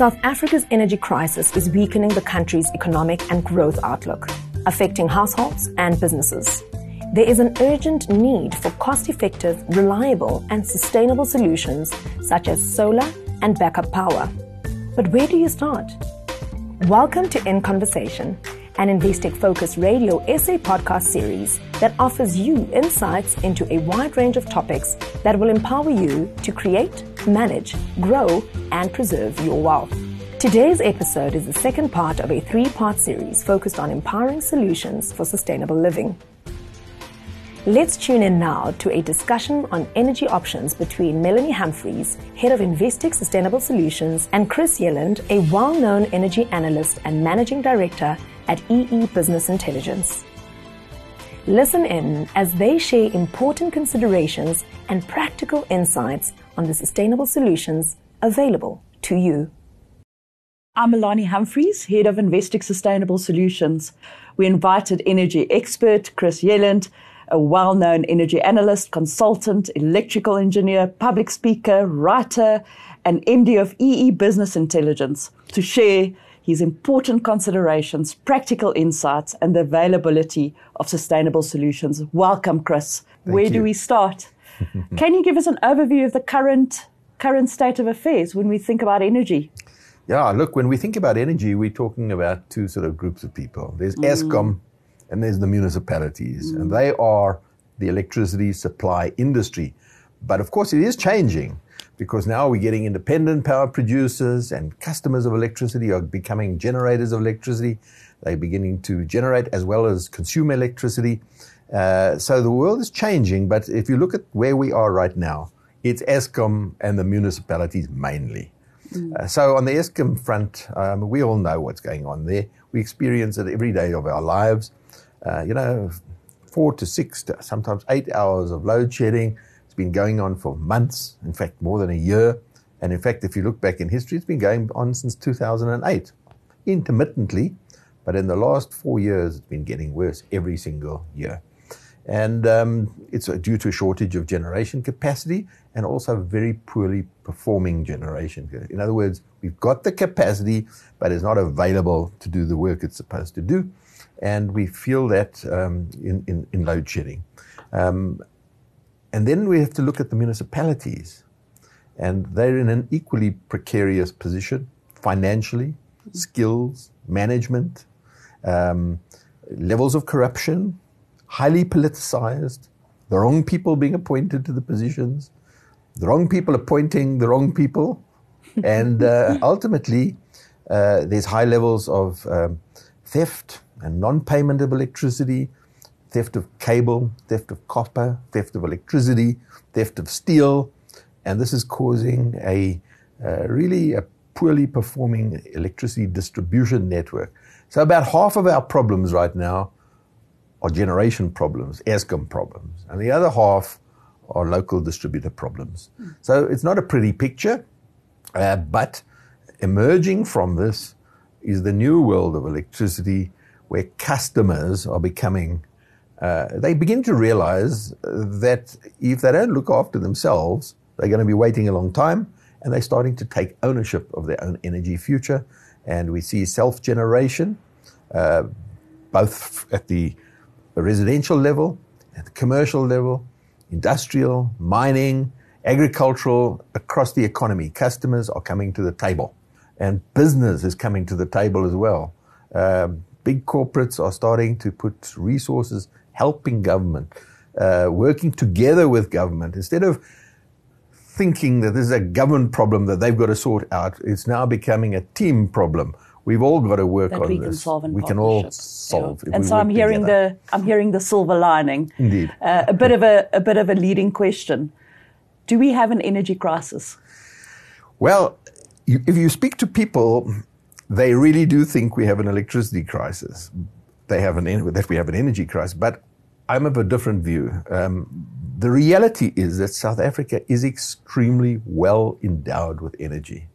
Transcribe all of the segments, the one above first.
South Africa's energy crisis is weakening the country's economic and growth outlook, affecting households and businesses. There is an urgent need for cost effective, reliable, and sustainable solutions such as solar and backup power. But where do you start? Welcome to In Conversation, an Investec Focus Radio SA podcast series that offers you insights into a wide range of topics that will empower you to create, manage, grow, and preserve your wealth. Today's episode is the second part of a three part series focused on empowering solutions for sustainable living. Let's tune in now to a discussion on energy options between Melanie Humphries, Head of Investec Sustainable Solutions, and Chris Yelland, a well known energy analyst and Managing Director at EE Business Intelligence. Listen in as they share important considerations and practical insights on the sustainable solutions available to you. I'm Melanie Humphries, Head of Investec Sustainable Solutions. We invited energy expert Chris Yelland, a well known energy analyst, consultant, electrical engineer, public speaker, writer, and MD of EE Business Intelligence, to share his important considerations, practical insights, and the availability of sustainable solutions. Welcome, Chris. Thank Where you. do we start? Can you give us an overview of the current current state of affairs when we think about energy? Yeah, look, when we think about energy, we're talking about two sort of groups of people. There's mm. Eskom and there's the municipalities, and mm. they are the electricity supply industry. But of course, it is changing because now we're getting independent power producers and customers of electricity are becoming generators of electricity. They're beginning to generate as well as consume electricity. Uh, so the world is changing, but if you look at where we are right now, it's Eskom and the municipalities mainly. Uh, so on the Eskom front, um, we all know what's going on there. We experience it every day of our lives. Uh, you know, four to six, to sometimes eight hours of load shedding. It's been going on for months, in fact, more than a year. And in fact, if you look back in history, it's been going on since 2008, intermittently. But in the last four years, it's been getting worse every single year. And um, it's due to a shortage of generation capacity and also very poorly performing generation. In other words, we've got the capacity, but it's not available to do the work it's supposed to do. And we feel that um, in, in, in load shedding. Um, and then we have to look at the municipalities. And they're in an equally precarious position financially, skills, management, um, levels of corruption, highly politicized, the wrong people being appointed to the positions, the wrong people appointing the wrong people, and uh, ultimately uh, there's high levels of um, theft and non-payment of electricity, theft of cable, theft of copper, theft of electricity, theft of steel, and this is causing a uh, really a poorly performing electricity distribution network. So about half of our problems right now are generation problems, Eskom problems, and the other half are local distributor problems. So it's not a pretty picture, uh, but emerging from this is the new world of electricity where customers are becoming, uh, they begin to realize that if they don't look after themselves, they're going to be waiting a long time and they're starting to take ownership of their own energy future. And we see self generation, uh, both at the residential level, at the commercial level, industrial, mining, agricultural, across the economy. Customers are coming to the table, and business is coming to the table as well. Uh, big corporates are starting to put resources helping government, uh, working together with government instead of thinking that this is a government problem that they've got to sort out. It's now becoming a team problem. We've all got to work that on we this. can solve in we can all solve. Yeah. And so I'm hearing together. the I'm hearing the silver lining. Indeed. Uh, a bit of a a bit of a leading question. Do we have an energy crisis? Well, you, if you speak to people, they really do think we have an electricity crisis. They have an that we have an energy crisis, but I'm of a different view. Um, the reality is that South Africa is extremely well endowed with energy.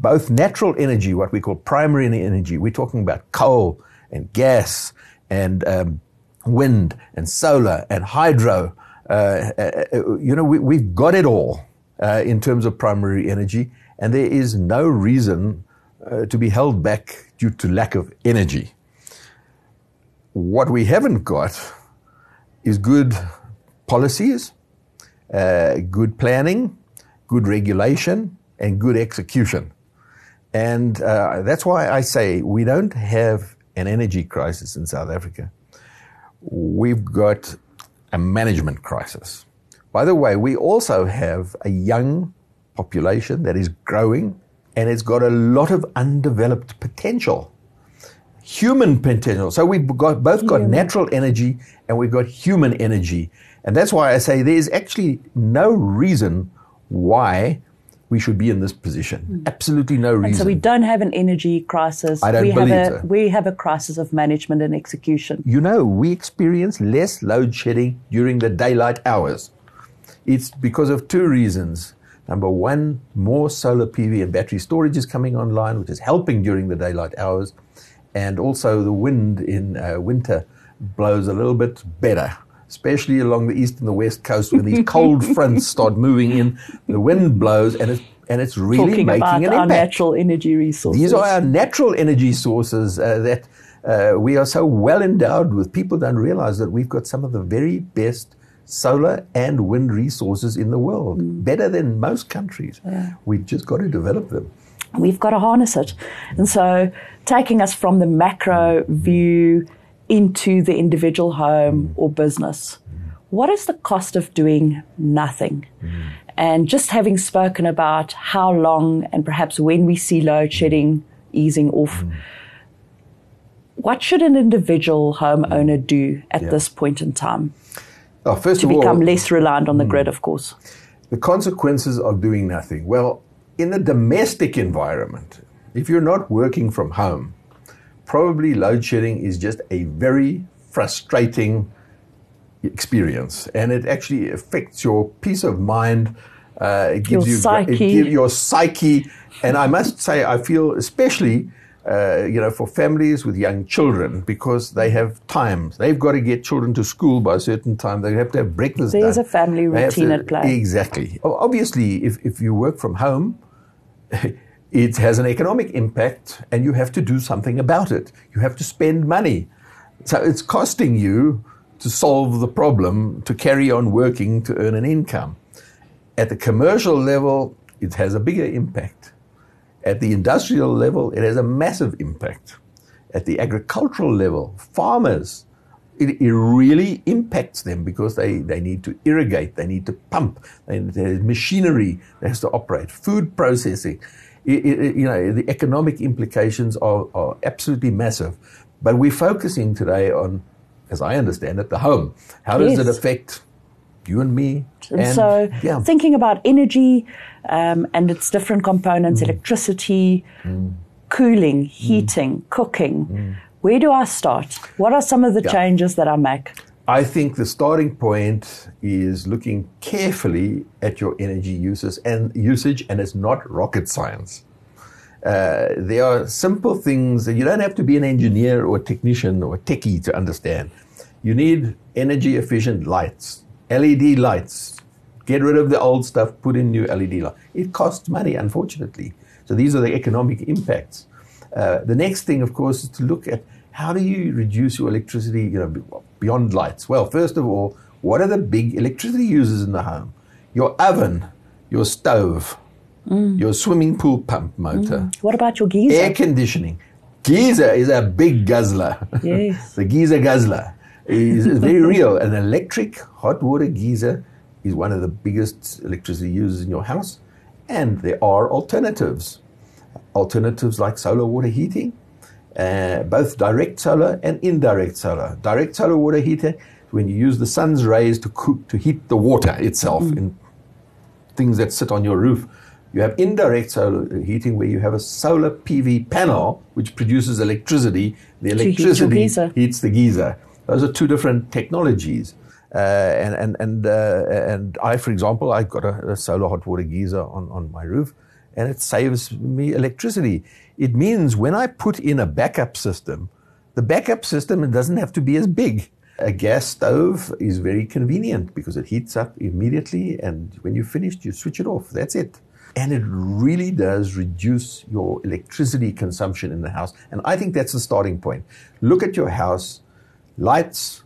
Both natural energy, what we call primary energy, we're talking about coal and gas and um, wind and solar and hydro. Uh, uh, uh, you know, we, we've got it all. uh, in terms of primary energy, and there is no reason uh, to be held back due to lack of energy. What we haven't got is good policies, uh, good planning, good regulation, and good execution. And uh, that's why I say we don't have an energy crisis in South Africa. We've got a management crisis. By the way, we also have a young population that is growing and it's got a lot of undeveloped potential. Human potential. So we've got both got human. natural energy and we've got human energy. And that's why I say there's actually no reason why we should be in this position. Mm. Absolutely no reason. And so we don't have an energy crisis. I don't we believe have a, so. We have a crisis of management and execution. You know, we experience less load shedding during the daylight hours. It's because of two reasons. Number one, more solar PV and battery storage is coming online, which is helping during the daylight hours. And also, the wind in uh, winter blows a little bit better especially along the east and the west coast when these cold fronts start moving in. The wind blows and it's and it's really Talking making about an our impact. natural energy resources. These are our natural energy sources uh, that uh, we are so well endowed with. People don't realize that we've got some of the very best solar and wind resources in the world, Mm. better than most countries. We've just got to develop them. We've got to harness it. And so, taking us from the macro view into the individual home mm. or business, what is the cost of doing nothing? Mm. And just having spoken about how long and perhaps when we see load mm. shedding easing off, what should an individual homeowner do at Yeah. this point in time Oh, first to of all, become less reliant on the grid, of course? The consequences of doing nothing. Well, in the domestic environment, if you're not working from home, probably load shedding is just a very frustrating experience, and it actually affects your peace of mind. Uh, it gives Your you psyche. It gives your psyche, and I must say, I feel especially. Uh, you know, for families with young children, because they have times. They've got to get children to school by a certain time. They have to have breakfast. There's done. a family routine to- at play. Exactly. Obviously, if, if you work from home, it has an economic impact and you have to do something about it. You have to spend money. So it's costing you to solve the problem, to carry on working, to earn an income. At the commercial level, it has a bigger impact. At the industrial level, it has a massive impact. At the agricultural level, farmers, it, it really impacts them because they, they need to irrigate, they need to pump, they, there's machinery that has to operate, food processing. You know, the economic implications are, are absolutely massive. But we're focusing today on, as I understand it, the home. How does Yes. it affect you and me? And, so, yeah. thinking about energy um, and its different components mm. electricity, mm. cooling, mm. heating, cooking where do I start? What are some of the Yeah. changes that I make? I think the starting point is looking carefully at your energy uses and usage, and it's not rocket science. Uh, there are simple things that you don't have to be an engineer or a technician or a techie to understand. You need energy efficient lights, LED lights. Get rid of the old stuff, put in new LED lights. It costs money, unfortunately. So these are the economic impacts. Uh, the next thing, of course, is to look at how do you reduce your electricity, you know, beyond lights. Well, first of all, what are the big electricity users in the home? Your oven, your stove, your swimming pool pump motor, mm. What about your geyser? air conditioning. Geyser is a big guzzler. Yes. the geyser guzzler is, is very real. An electric hot water geyser is one of the biggest electricity users in your house, and there are alternatives. Alternatives like solar water heating, uh, both direct solar and indirect solar. Direct solar water heating, when you use the sun's rays to cook, to heat the water itself in things that sit on your roof. You have indirect solar heating where you have a solar PV panel which produces electricity. The heat electricity geyser. heats the geyser. Those are two different technologies. Uh, and and and uh, and I, for example, I've got a, a solar hot water geyser on, on my roof, and it saves me electricity. It means when I put in a backup system, the backup system doesn't have to be as big. A gas stove is very convenient because it heats up immediately, and when you're finished, you switch it off. That's it. And it really does reduce your electricity consumption in the house. And I think that's the starting point. Look at your house lights,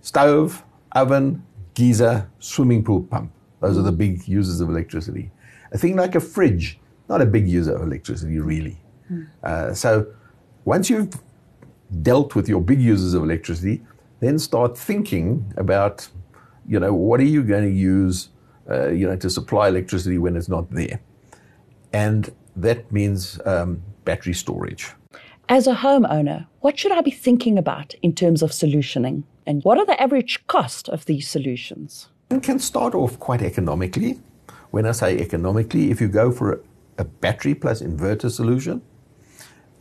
stove, oven, geyser, swimming pool pump. Those are the big users of electricity. A thing like a fridge, not a big user of electricity, really. Uh, so once you've dealt with your big users of electricity, then start thinking about, you know, what are you going to use, uh, you know, to supply electricity when it's not there, and that means um, battery storage. As a homeowner, what should I be thinking about in terms of solutioning? And what are the average cost of these solutions? It can start off quite economically. When I say economically, if you go for a, a battery plus inverter solution,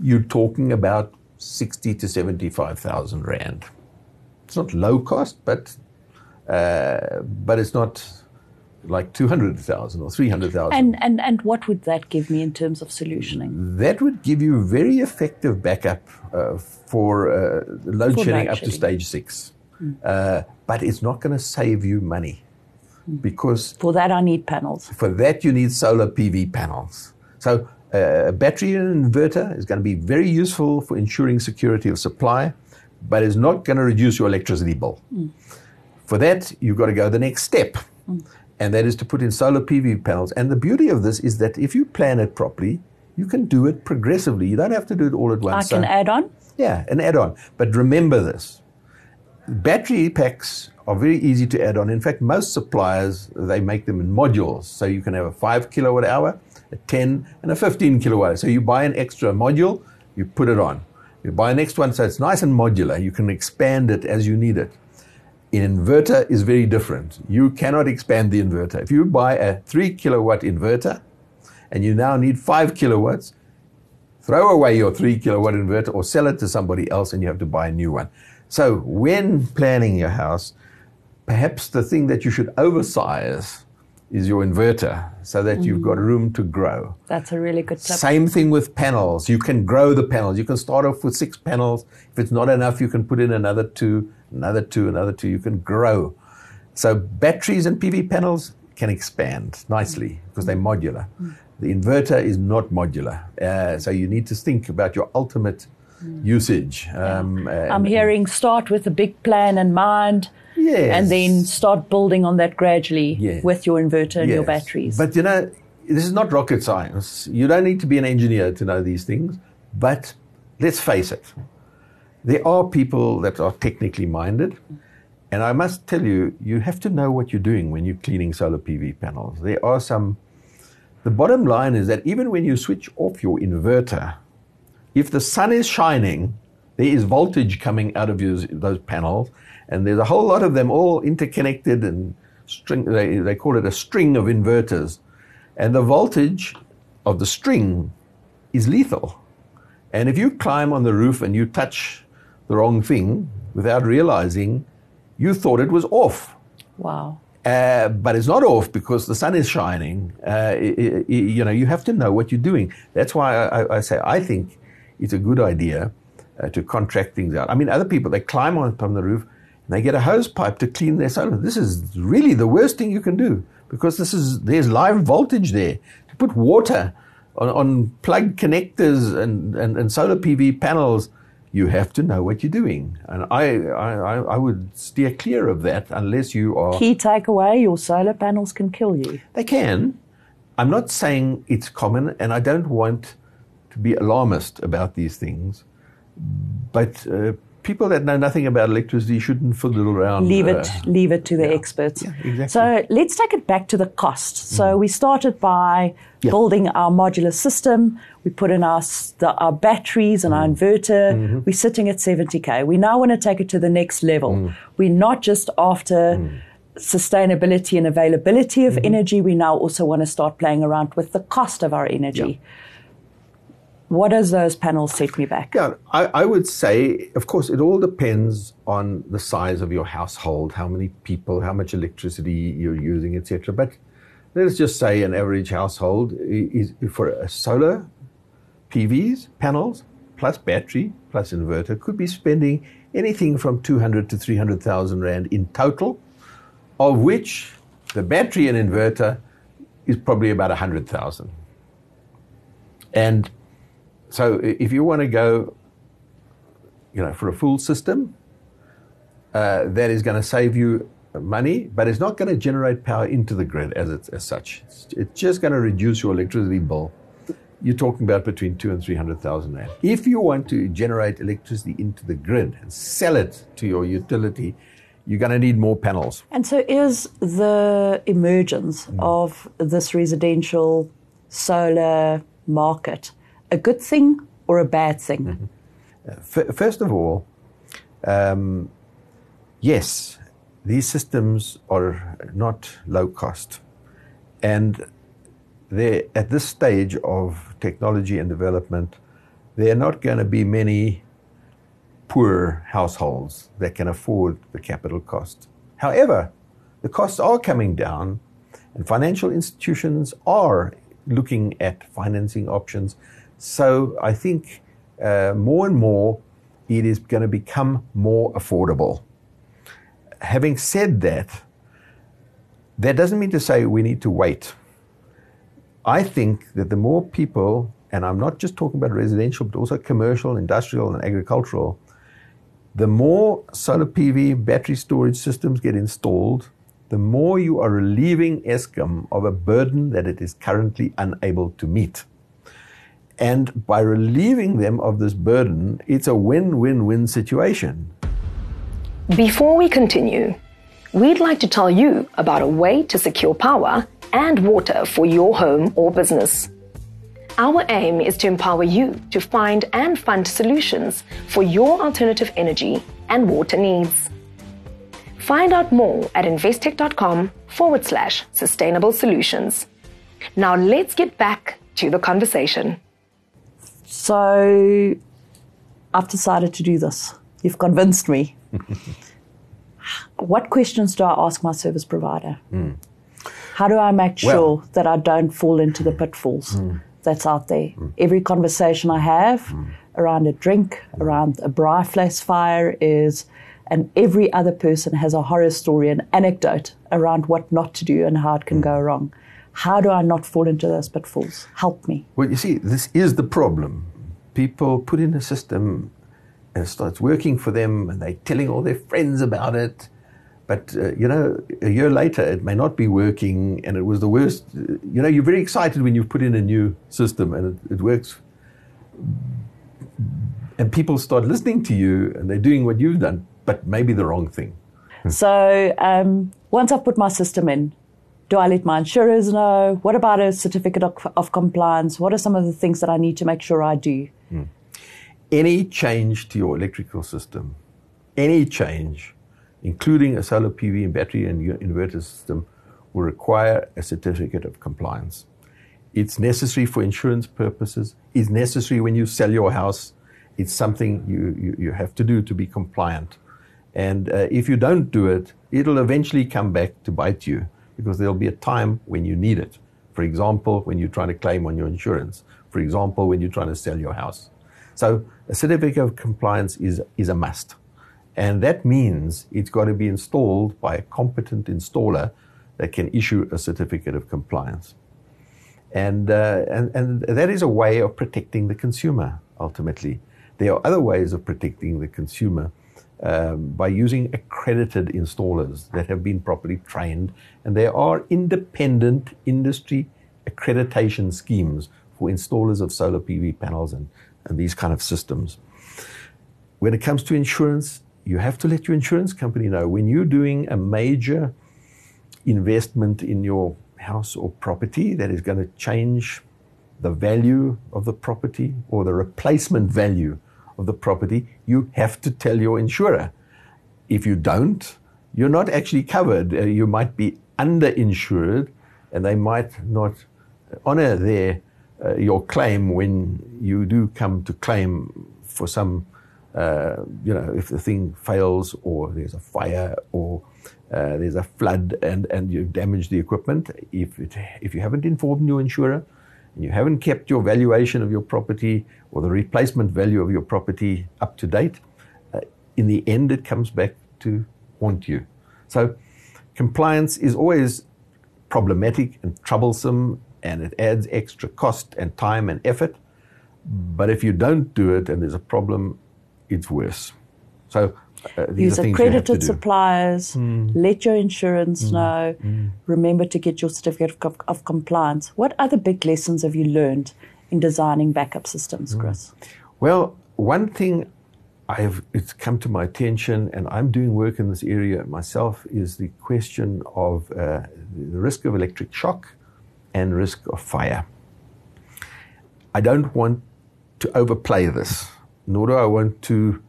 you're talking about 60 to 75,000 rand. It's not low cost, but uh, but it's not like 200,000 or 300,000. And, and, and what would that give me in terms of solutioning? That would give you very effective backup uh, for uh, load For shedding load up to stage six. Uh, but it's not going to save you money because For that, I need panels. for that you need solar PV panels. So a battery and inverter is going to be very useful for ensuring security of supply, but it's not going to reduce your electricity bill. Mm. For that, you've got to go the next step, mm. and that is to put in solar PV panels. And the beauty of this is that if you plan it properly, you can do it progressively. You don't have to do it all at once. I can So- add on. yeah, an add-on. But remember this: battery packs are very easy to add on. In fact, most suppliers they make them in modules, so you can have a five kilowatt hour, a ten, and a fifteen kilowatt. So you buy an extra module, you put it on. You buy a next one, so it's nice and modular. You can expand it as you need it. An inverter is very different. You cannot expand the inverter. If you buy a three kilowatt inverter, and you now need five kilowatts, throw away your three kilowatt inverter or sell it to somebody else and you have to buy a new one. So, when planning your house, perhaps the thing that you should oversize is your inverter so that you've got room to grow. That's a really good tip. Same thing with panels. You can grow the panels. You can start off with six panels. If it's not enough, you can put in another two, another two, another two. You can grow. So batteries and PV panels can expand nicely because they're modular. The inverter is not modular. Uh, so you need to think about your ultimate usage. Um, I'm hearing start with a big plan in mind. Yes. And then start building on that gradually Yes. with your inverter and your batteries. But you know, this is not rocket science. You don't need to be an engineer to know these things. But let's face it, there are people that are technically minded. And I must tell you, you have to know what you're doing when you're cleaning solar PV panels. There are some. The bottom line is that even when you switch off your inverter, if the sun is shining, there is voltage coming out of yours, those panels, and there's a whole lot of them all interconnected and string. They, they call it a string of inverters, and the voltage of the string is lethal. And if you climb on the roof and you touch the wrong thing without realizing, you thought it was off. wow. Uh, but it's not off because the sun is shining. Uh, i- i- i- you know, you have to know what you're doing. That's why I, I- say I think it's a good idea uh, to contract things out. I mean, other people they climb on from the roof they get a hose pipe to clean their solar. This is really the worst thing you can do because this is there's live voltage there. To put water on, on plug connectors and, and, and solar PV panels you have to know what you're doing. And I, I, I- I would steer clear of that unless you are. Key takeaway your solar panels can kill you. They can. I'm not saying it's common, and I don't want to be alarmist about these things. But uh, people that know nothing about electricity shouldn't fiddle around. leave uh, it leave it to the experts Yeah, exactly. Mm. so let's take it back to the cost so we started by Yeah. building our modular system we put in our the, our batteries and our Mm. inverter Mm-hmm. we're sitting at 70k we now want to take it to the next level Mm. we're not just after sustainability and availability Mm-hmm. of energy we now also want to start playing around with the cost of our energy what does those panels set me back Yeah, I, I would say, of course, it all depends on the size of your household, how many people, how much electricity you're using, etc. But let's just say an average household is for solar PVs panels plus battery plus inverter could be spending anything from 200 to 300,000 Rand in total, of which the battery and inverter is probably about 100,000. And so if you want to go, you know, for a full system, uh, that is going to save you money, but it's not going to generate power into the grid as, it, as such. It's, it's just going to reduce your electricity bill. You're talking about between two and three hundred thousand rand. If you want to generate electricity into the grid and sell it to your utility, you're going to need more panels. And so, is the emergence mm. of this residential solar market a good thing or a bad thing? Mm-hmm. Uh, first of all, um, yes, these systems are not low cost. And they at this stage of technology and development, there are not going to be many poor households that can afford the capital cost. However, the costs are coming down, and financial institutions are looking at financing options. So I think uh, more and more it is going to become more affordable having said that, that doesn't mean to say we need to wait. I think that the more people, and I'm not just talking about residential, but also commercial, industrial, and agricultural, the more solar PV battery storage systems get installed, the more you are relieving Eskom of a burden that it is currently unable to meet. And by relieving them of this burden, it's a win win win situation. Before we continue, we'd like to tell you about a way to secure power and water for your home or business. Our aim is to empower you to find and fund solutions for your alternative energy and water needs. Find out more at investec.com forward slash sustainable solutions. Now let's get back to the conversation. So I've decided to do this. You've convinced me. what questions do I ask my service provider? Mm. How do I make sure well, that I don't fall into the pitfalls mm. that's out there? Mm. Every conversation I have hmm. around a drink, hmm. around a braaivleis fire is, and every other person has a horror story, an anecdote around what not to do and how it can hmm. go wrong. How do I not fall into those pitfalls? Help me. Well, you see, this is the problem. People put in a system and it starts working for them and they're telling all their friends about it. But, uh, you know, a year later, it may not be working and it was the worst. You know, you're very excited when you've put in a new system and it, it works. And people start listening to you and they're doing what you've done, but maybe the wrong thing. So um, once I've put my system in, do I let my insurers know? What about a certificate of, of compliance? What are some of the things that I need to make sure I do? Hmm any change to your electrical system, any change, including a solar PV and battery and inverter system, will require a certificate of compliance. It's necessary for insurance purposes. It's necessary when you sell your house. It's something you, you, you have to do to be compliant. And uh, if you don't do it, it'll eventually come back to bite you because there'll be a time when you need it. For example, when you're trying to claim on your insurance. For example, when you're trying to sell your house. So a certificate of compliance is, is a must. And that means it's got to be installed by a competent installer that can issue a certificate of compliance. And, uh, and, and that is a way of protecting the consumer, ultimately. There are other ways of protecting the consumer um, by using accredited installers that have been properly trained. And there are independent industry accreditation schemes for installers of solar PV panels and and these kind of systems. When it comes to insurance, you have to let your insurance company know when you're doing a major investment in your house or property that is going to change the value of the property or the replacement value of the property, you have to tell your insurer. If you don't, you're not actually covered. Uh, you might be underinsured and they might not honor their uh, your claim when you do come to claim for some, uh, you know, if the thing fails or there's a fire or uh, there's a flood and, and you've damaged the equipment, if, it, if you haven't informed your insurer and you haven't kept your valuation of your property or the replacement value of your property up to date, uh, in the end, it comes back to haunt you. So, compliance is always problematic and troublesome, and it adds extra cost and time and effort. But if you don't do it and there's a problem, it's worse. So, uh, Use accredited suppliers. Mm. Let your insurance mm. know. Mm. Remember to get your certificate of, of, compliance. What other big lessons have you learned in designing backup systems, hmm. Chris? Well, one thing I've it's come to my attention, and I'm doing work in this area myself, is the question of uh, the risk of electric shock and risk of fire. I don't want to overplay this, nor do I want to,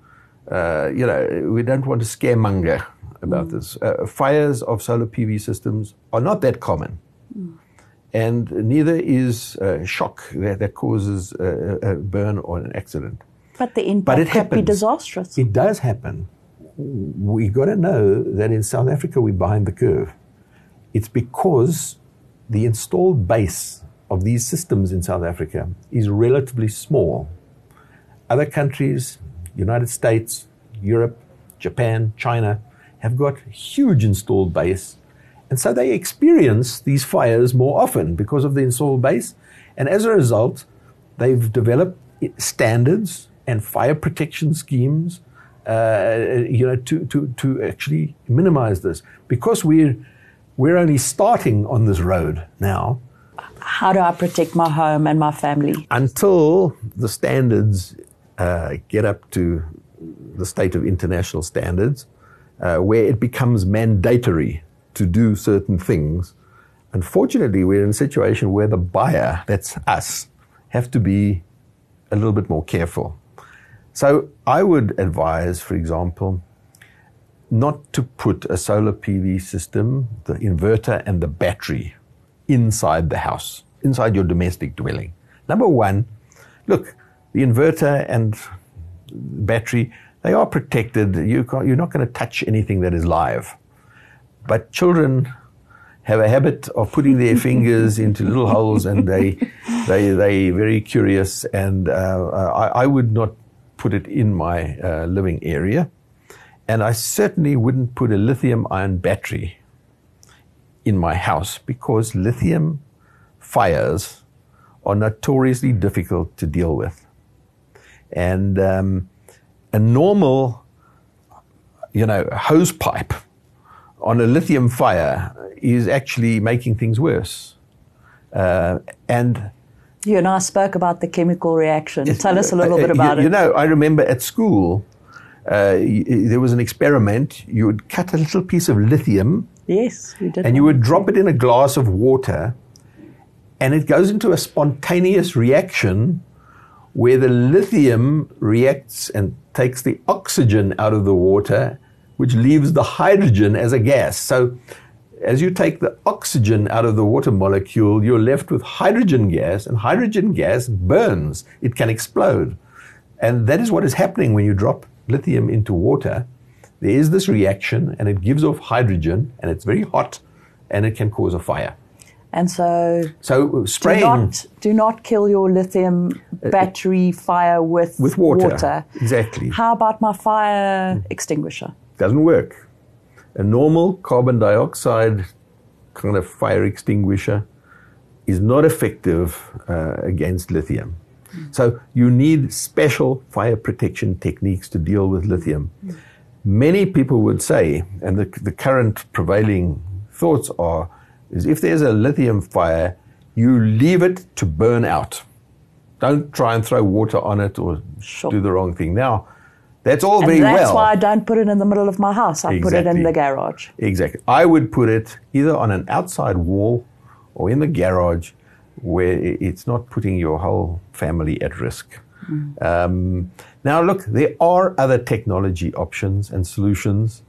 uh, you know, we don't want to scaremonger about mm. this. Uh, fires of solar PV systems are not that common. Mm. And neither is uh, shock that, that causes a burn or an accident. But the impact but it could happens. be disastrous. It does happen. We've got to know that in South Africa we're behind the curve. It's because the installed base of these systems in South Africa is relatively small. Other countries, United States, Europe, Japan, China, have got huge installed base. And so they experience these fires more often because of the installed base. And as a result, they've developed standards and fire protection schemes, uh, you know, to, to, to actually minimize this. Because we're, we're only starting on this road now. How do I protect my home and my family? Until the standards uh, get up to the state of international standards, uh, where it becomes mandatory to do certain things. Unfortunately, we're in a situation where the buyer, that's us, have to be a little bit more careful. So I would advise, for example, not to put a solar PV system, the inverter and the battery inside the house, inside your domestic dwelling. Number one, look, the inverter and battery, they are protected. You you're not going to touch anything that is live. But children have a habit of putting their fingers into little holes and they, they, they very curious. And uh, I, I would not put it in my uh, living area. And I certainly wouldn't put a lithium ion battery in my house because lithium fires are notoriously difficult to deal with. And um, a normal, you know, hose pipe on a lithium fire is actually making things worse. Uh, and you and I spoke about the chemical reaction. Tell us a little uh, bit about you, it. You know, I remember at school, uh, there was an experiment. You would cut a little piece of lithium. Yes, we did. And you would drop it in a glass of water, and it goes into a spontaneous reaction where the lithium reacts and takes the oxygen out of the water, which leaves the hydrogen as a gas. So as you take the oxygen out of the water molecule, you're left with hydrogen gas, and hydrogen gas burns. It can explode. And that is what is happening when you drop lithium into water. There is this reaction, and it gives off hydrogen, and it's very hot, and it can cause a fire. And so, so uh, spraying. Do not, do not kill your lithium uh, uh, battery fire with, with water. water. Exactly. How about my fire extinguisher? Doesn't work. A normal carbon dioxide kind of fire extinguisher is not effective uh, against lithium. Mm. So you need special fire protection techniques to deal with lithium. Mm. Many people would say, and the, the current prevailing thoughts are, is if there's a lithium fire, you leave it to burn out. Don't try and throw water on it or sure. do the wrong thing. Now, that's all and very that's well. That's why I don't put it in the middle of my house. I exactly. put it in the garage. Exactly. I would put it either on an outside wall or in the garage where it's not putting your whole family at risk. Mm. Um, now, look, there are other technology options and solutions,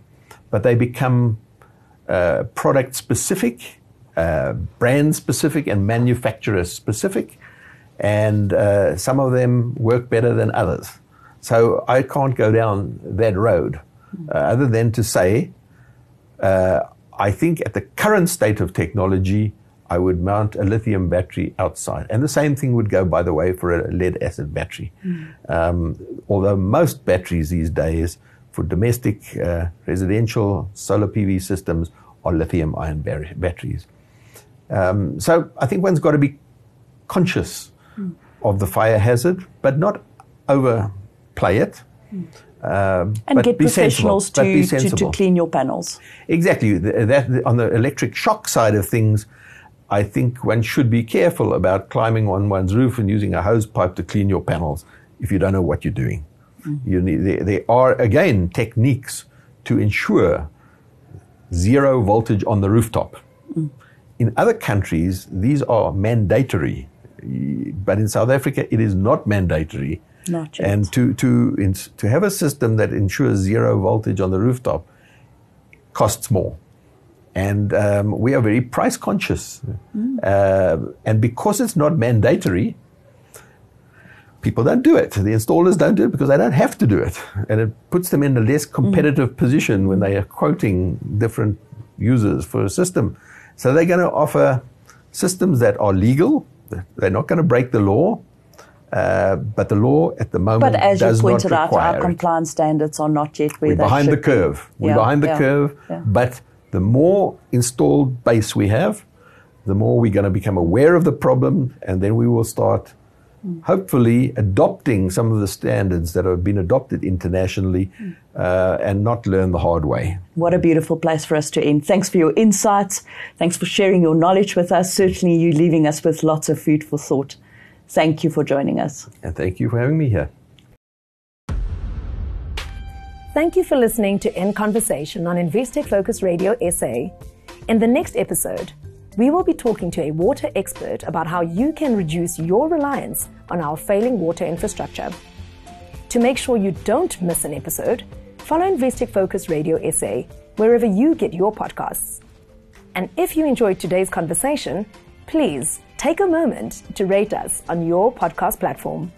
but they become uh, product specific, uh, brand specific, and manufacturer specific. And uh, some of them work better than others. So I can't go down that road uh, other than to say, uh, I think at the current state of technology, I would mount a lithium battery outside. And the same thing would go, by the way, for a lead acid battery. Mm. Um, although most batteries these days for domestic uh, residential solar PV systems are lithium ion bar- batteries. Um, so I think one's got to be conscious mm. of the fire hazard, but not overplay it. Mm. Um, and get professionals to, to, to, clean your panels. Exactly. That, on the electric shock side of things, I think one should be careful about climbing on one's roof and using a hose pipe to clean your panels if you don't know what you're doing. Mm-hmm. You need, there, there are, again, techniques to ensure zero voltage on the rooftop. Mm. In other countries, these are mandatory, but in South Africa, it is not mandatory. Not yet. And to, to, to have a system that ensures zero voltage on the rooftop costs more. And um, we are very price conscious. Mm. Uh, and because it's not mandatory, people don't do it. The installers don't do it because they don't have to do it. And it puts them in a less competitive mm. position when they are quoting different users for a system. So they're going to offer systems that are legal. They're not going to break the law. Uh, but the law at the moment but as you pointed out, our compliance standards are not yet where We're behind the curve. We're yeah, behind the yeah, curve. Yeah. But the more installed base we have, the more we're going to become aware of the problem, and then we will start hopefully adopting some of the standards that have been adopted internationally uh, and not learn the hard way. What a beautiful place for us to end. Thanks for your insights. Thanks for sharing your knowledge with us. Certainly, you leaving us with lots of food for thought. Thank you for joining us. And thank you for having me here. Thank you for listening to In Conversation on Investec Focus Radio SA. In the next episode, we will be talking to a water expert about how you can reduce your reliance on our failing water infrastructure. To make sure you don't miss an episode, follow Investec Focus Radio SA wherever you get your podcasts. And if you enjoyed today's conversation, please take a moment to rate us on your podcast platform.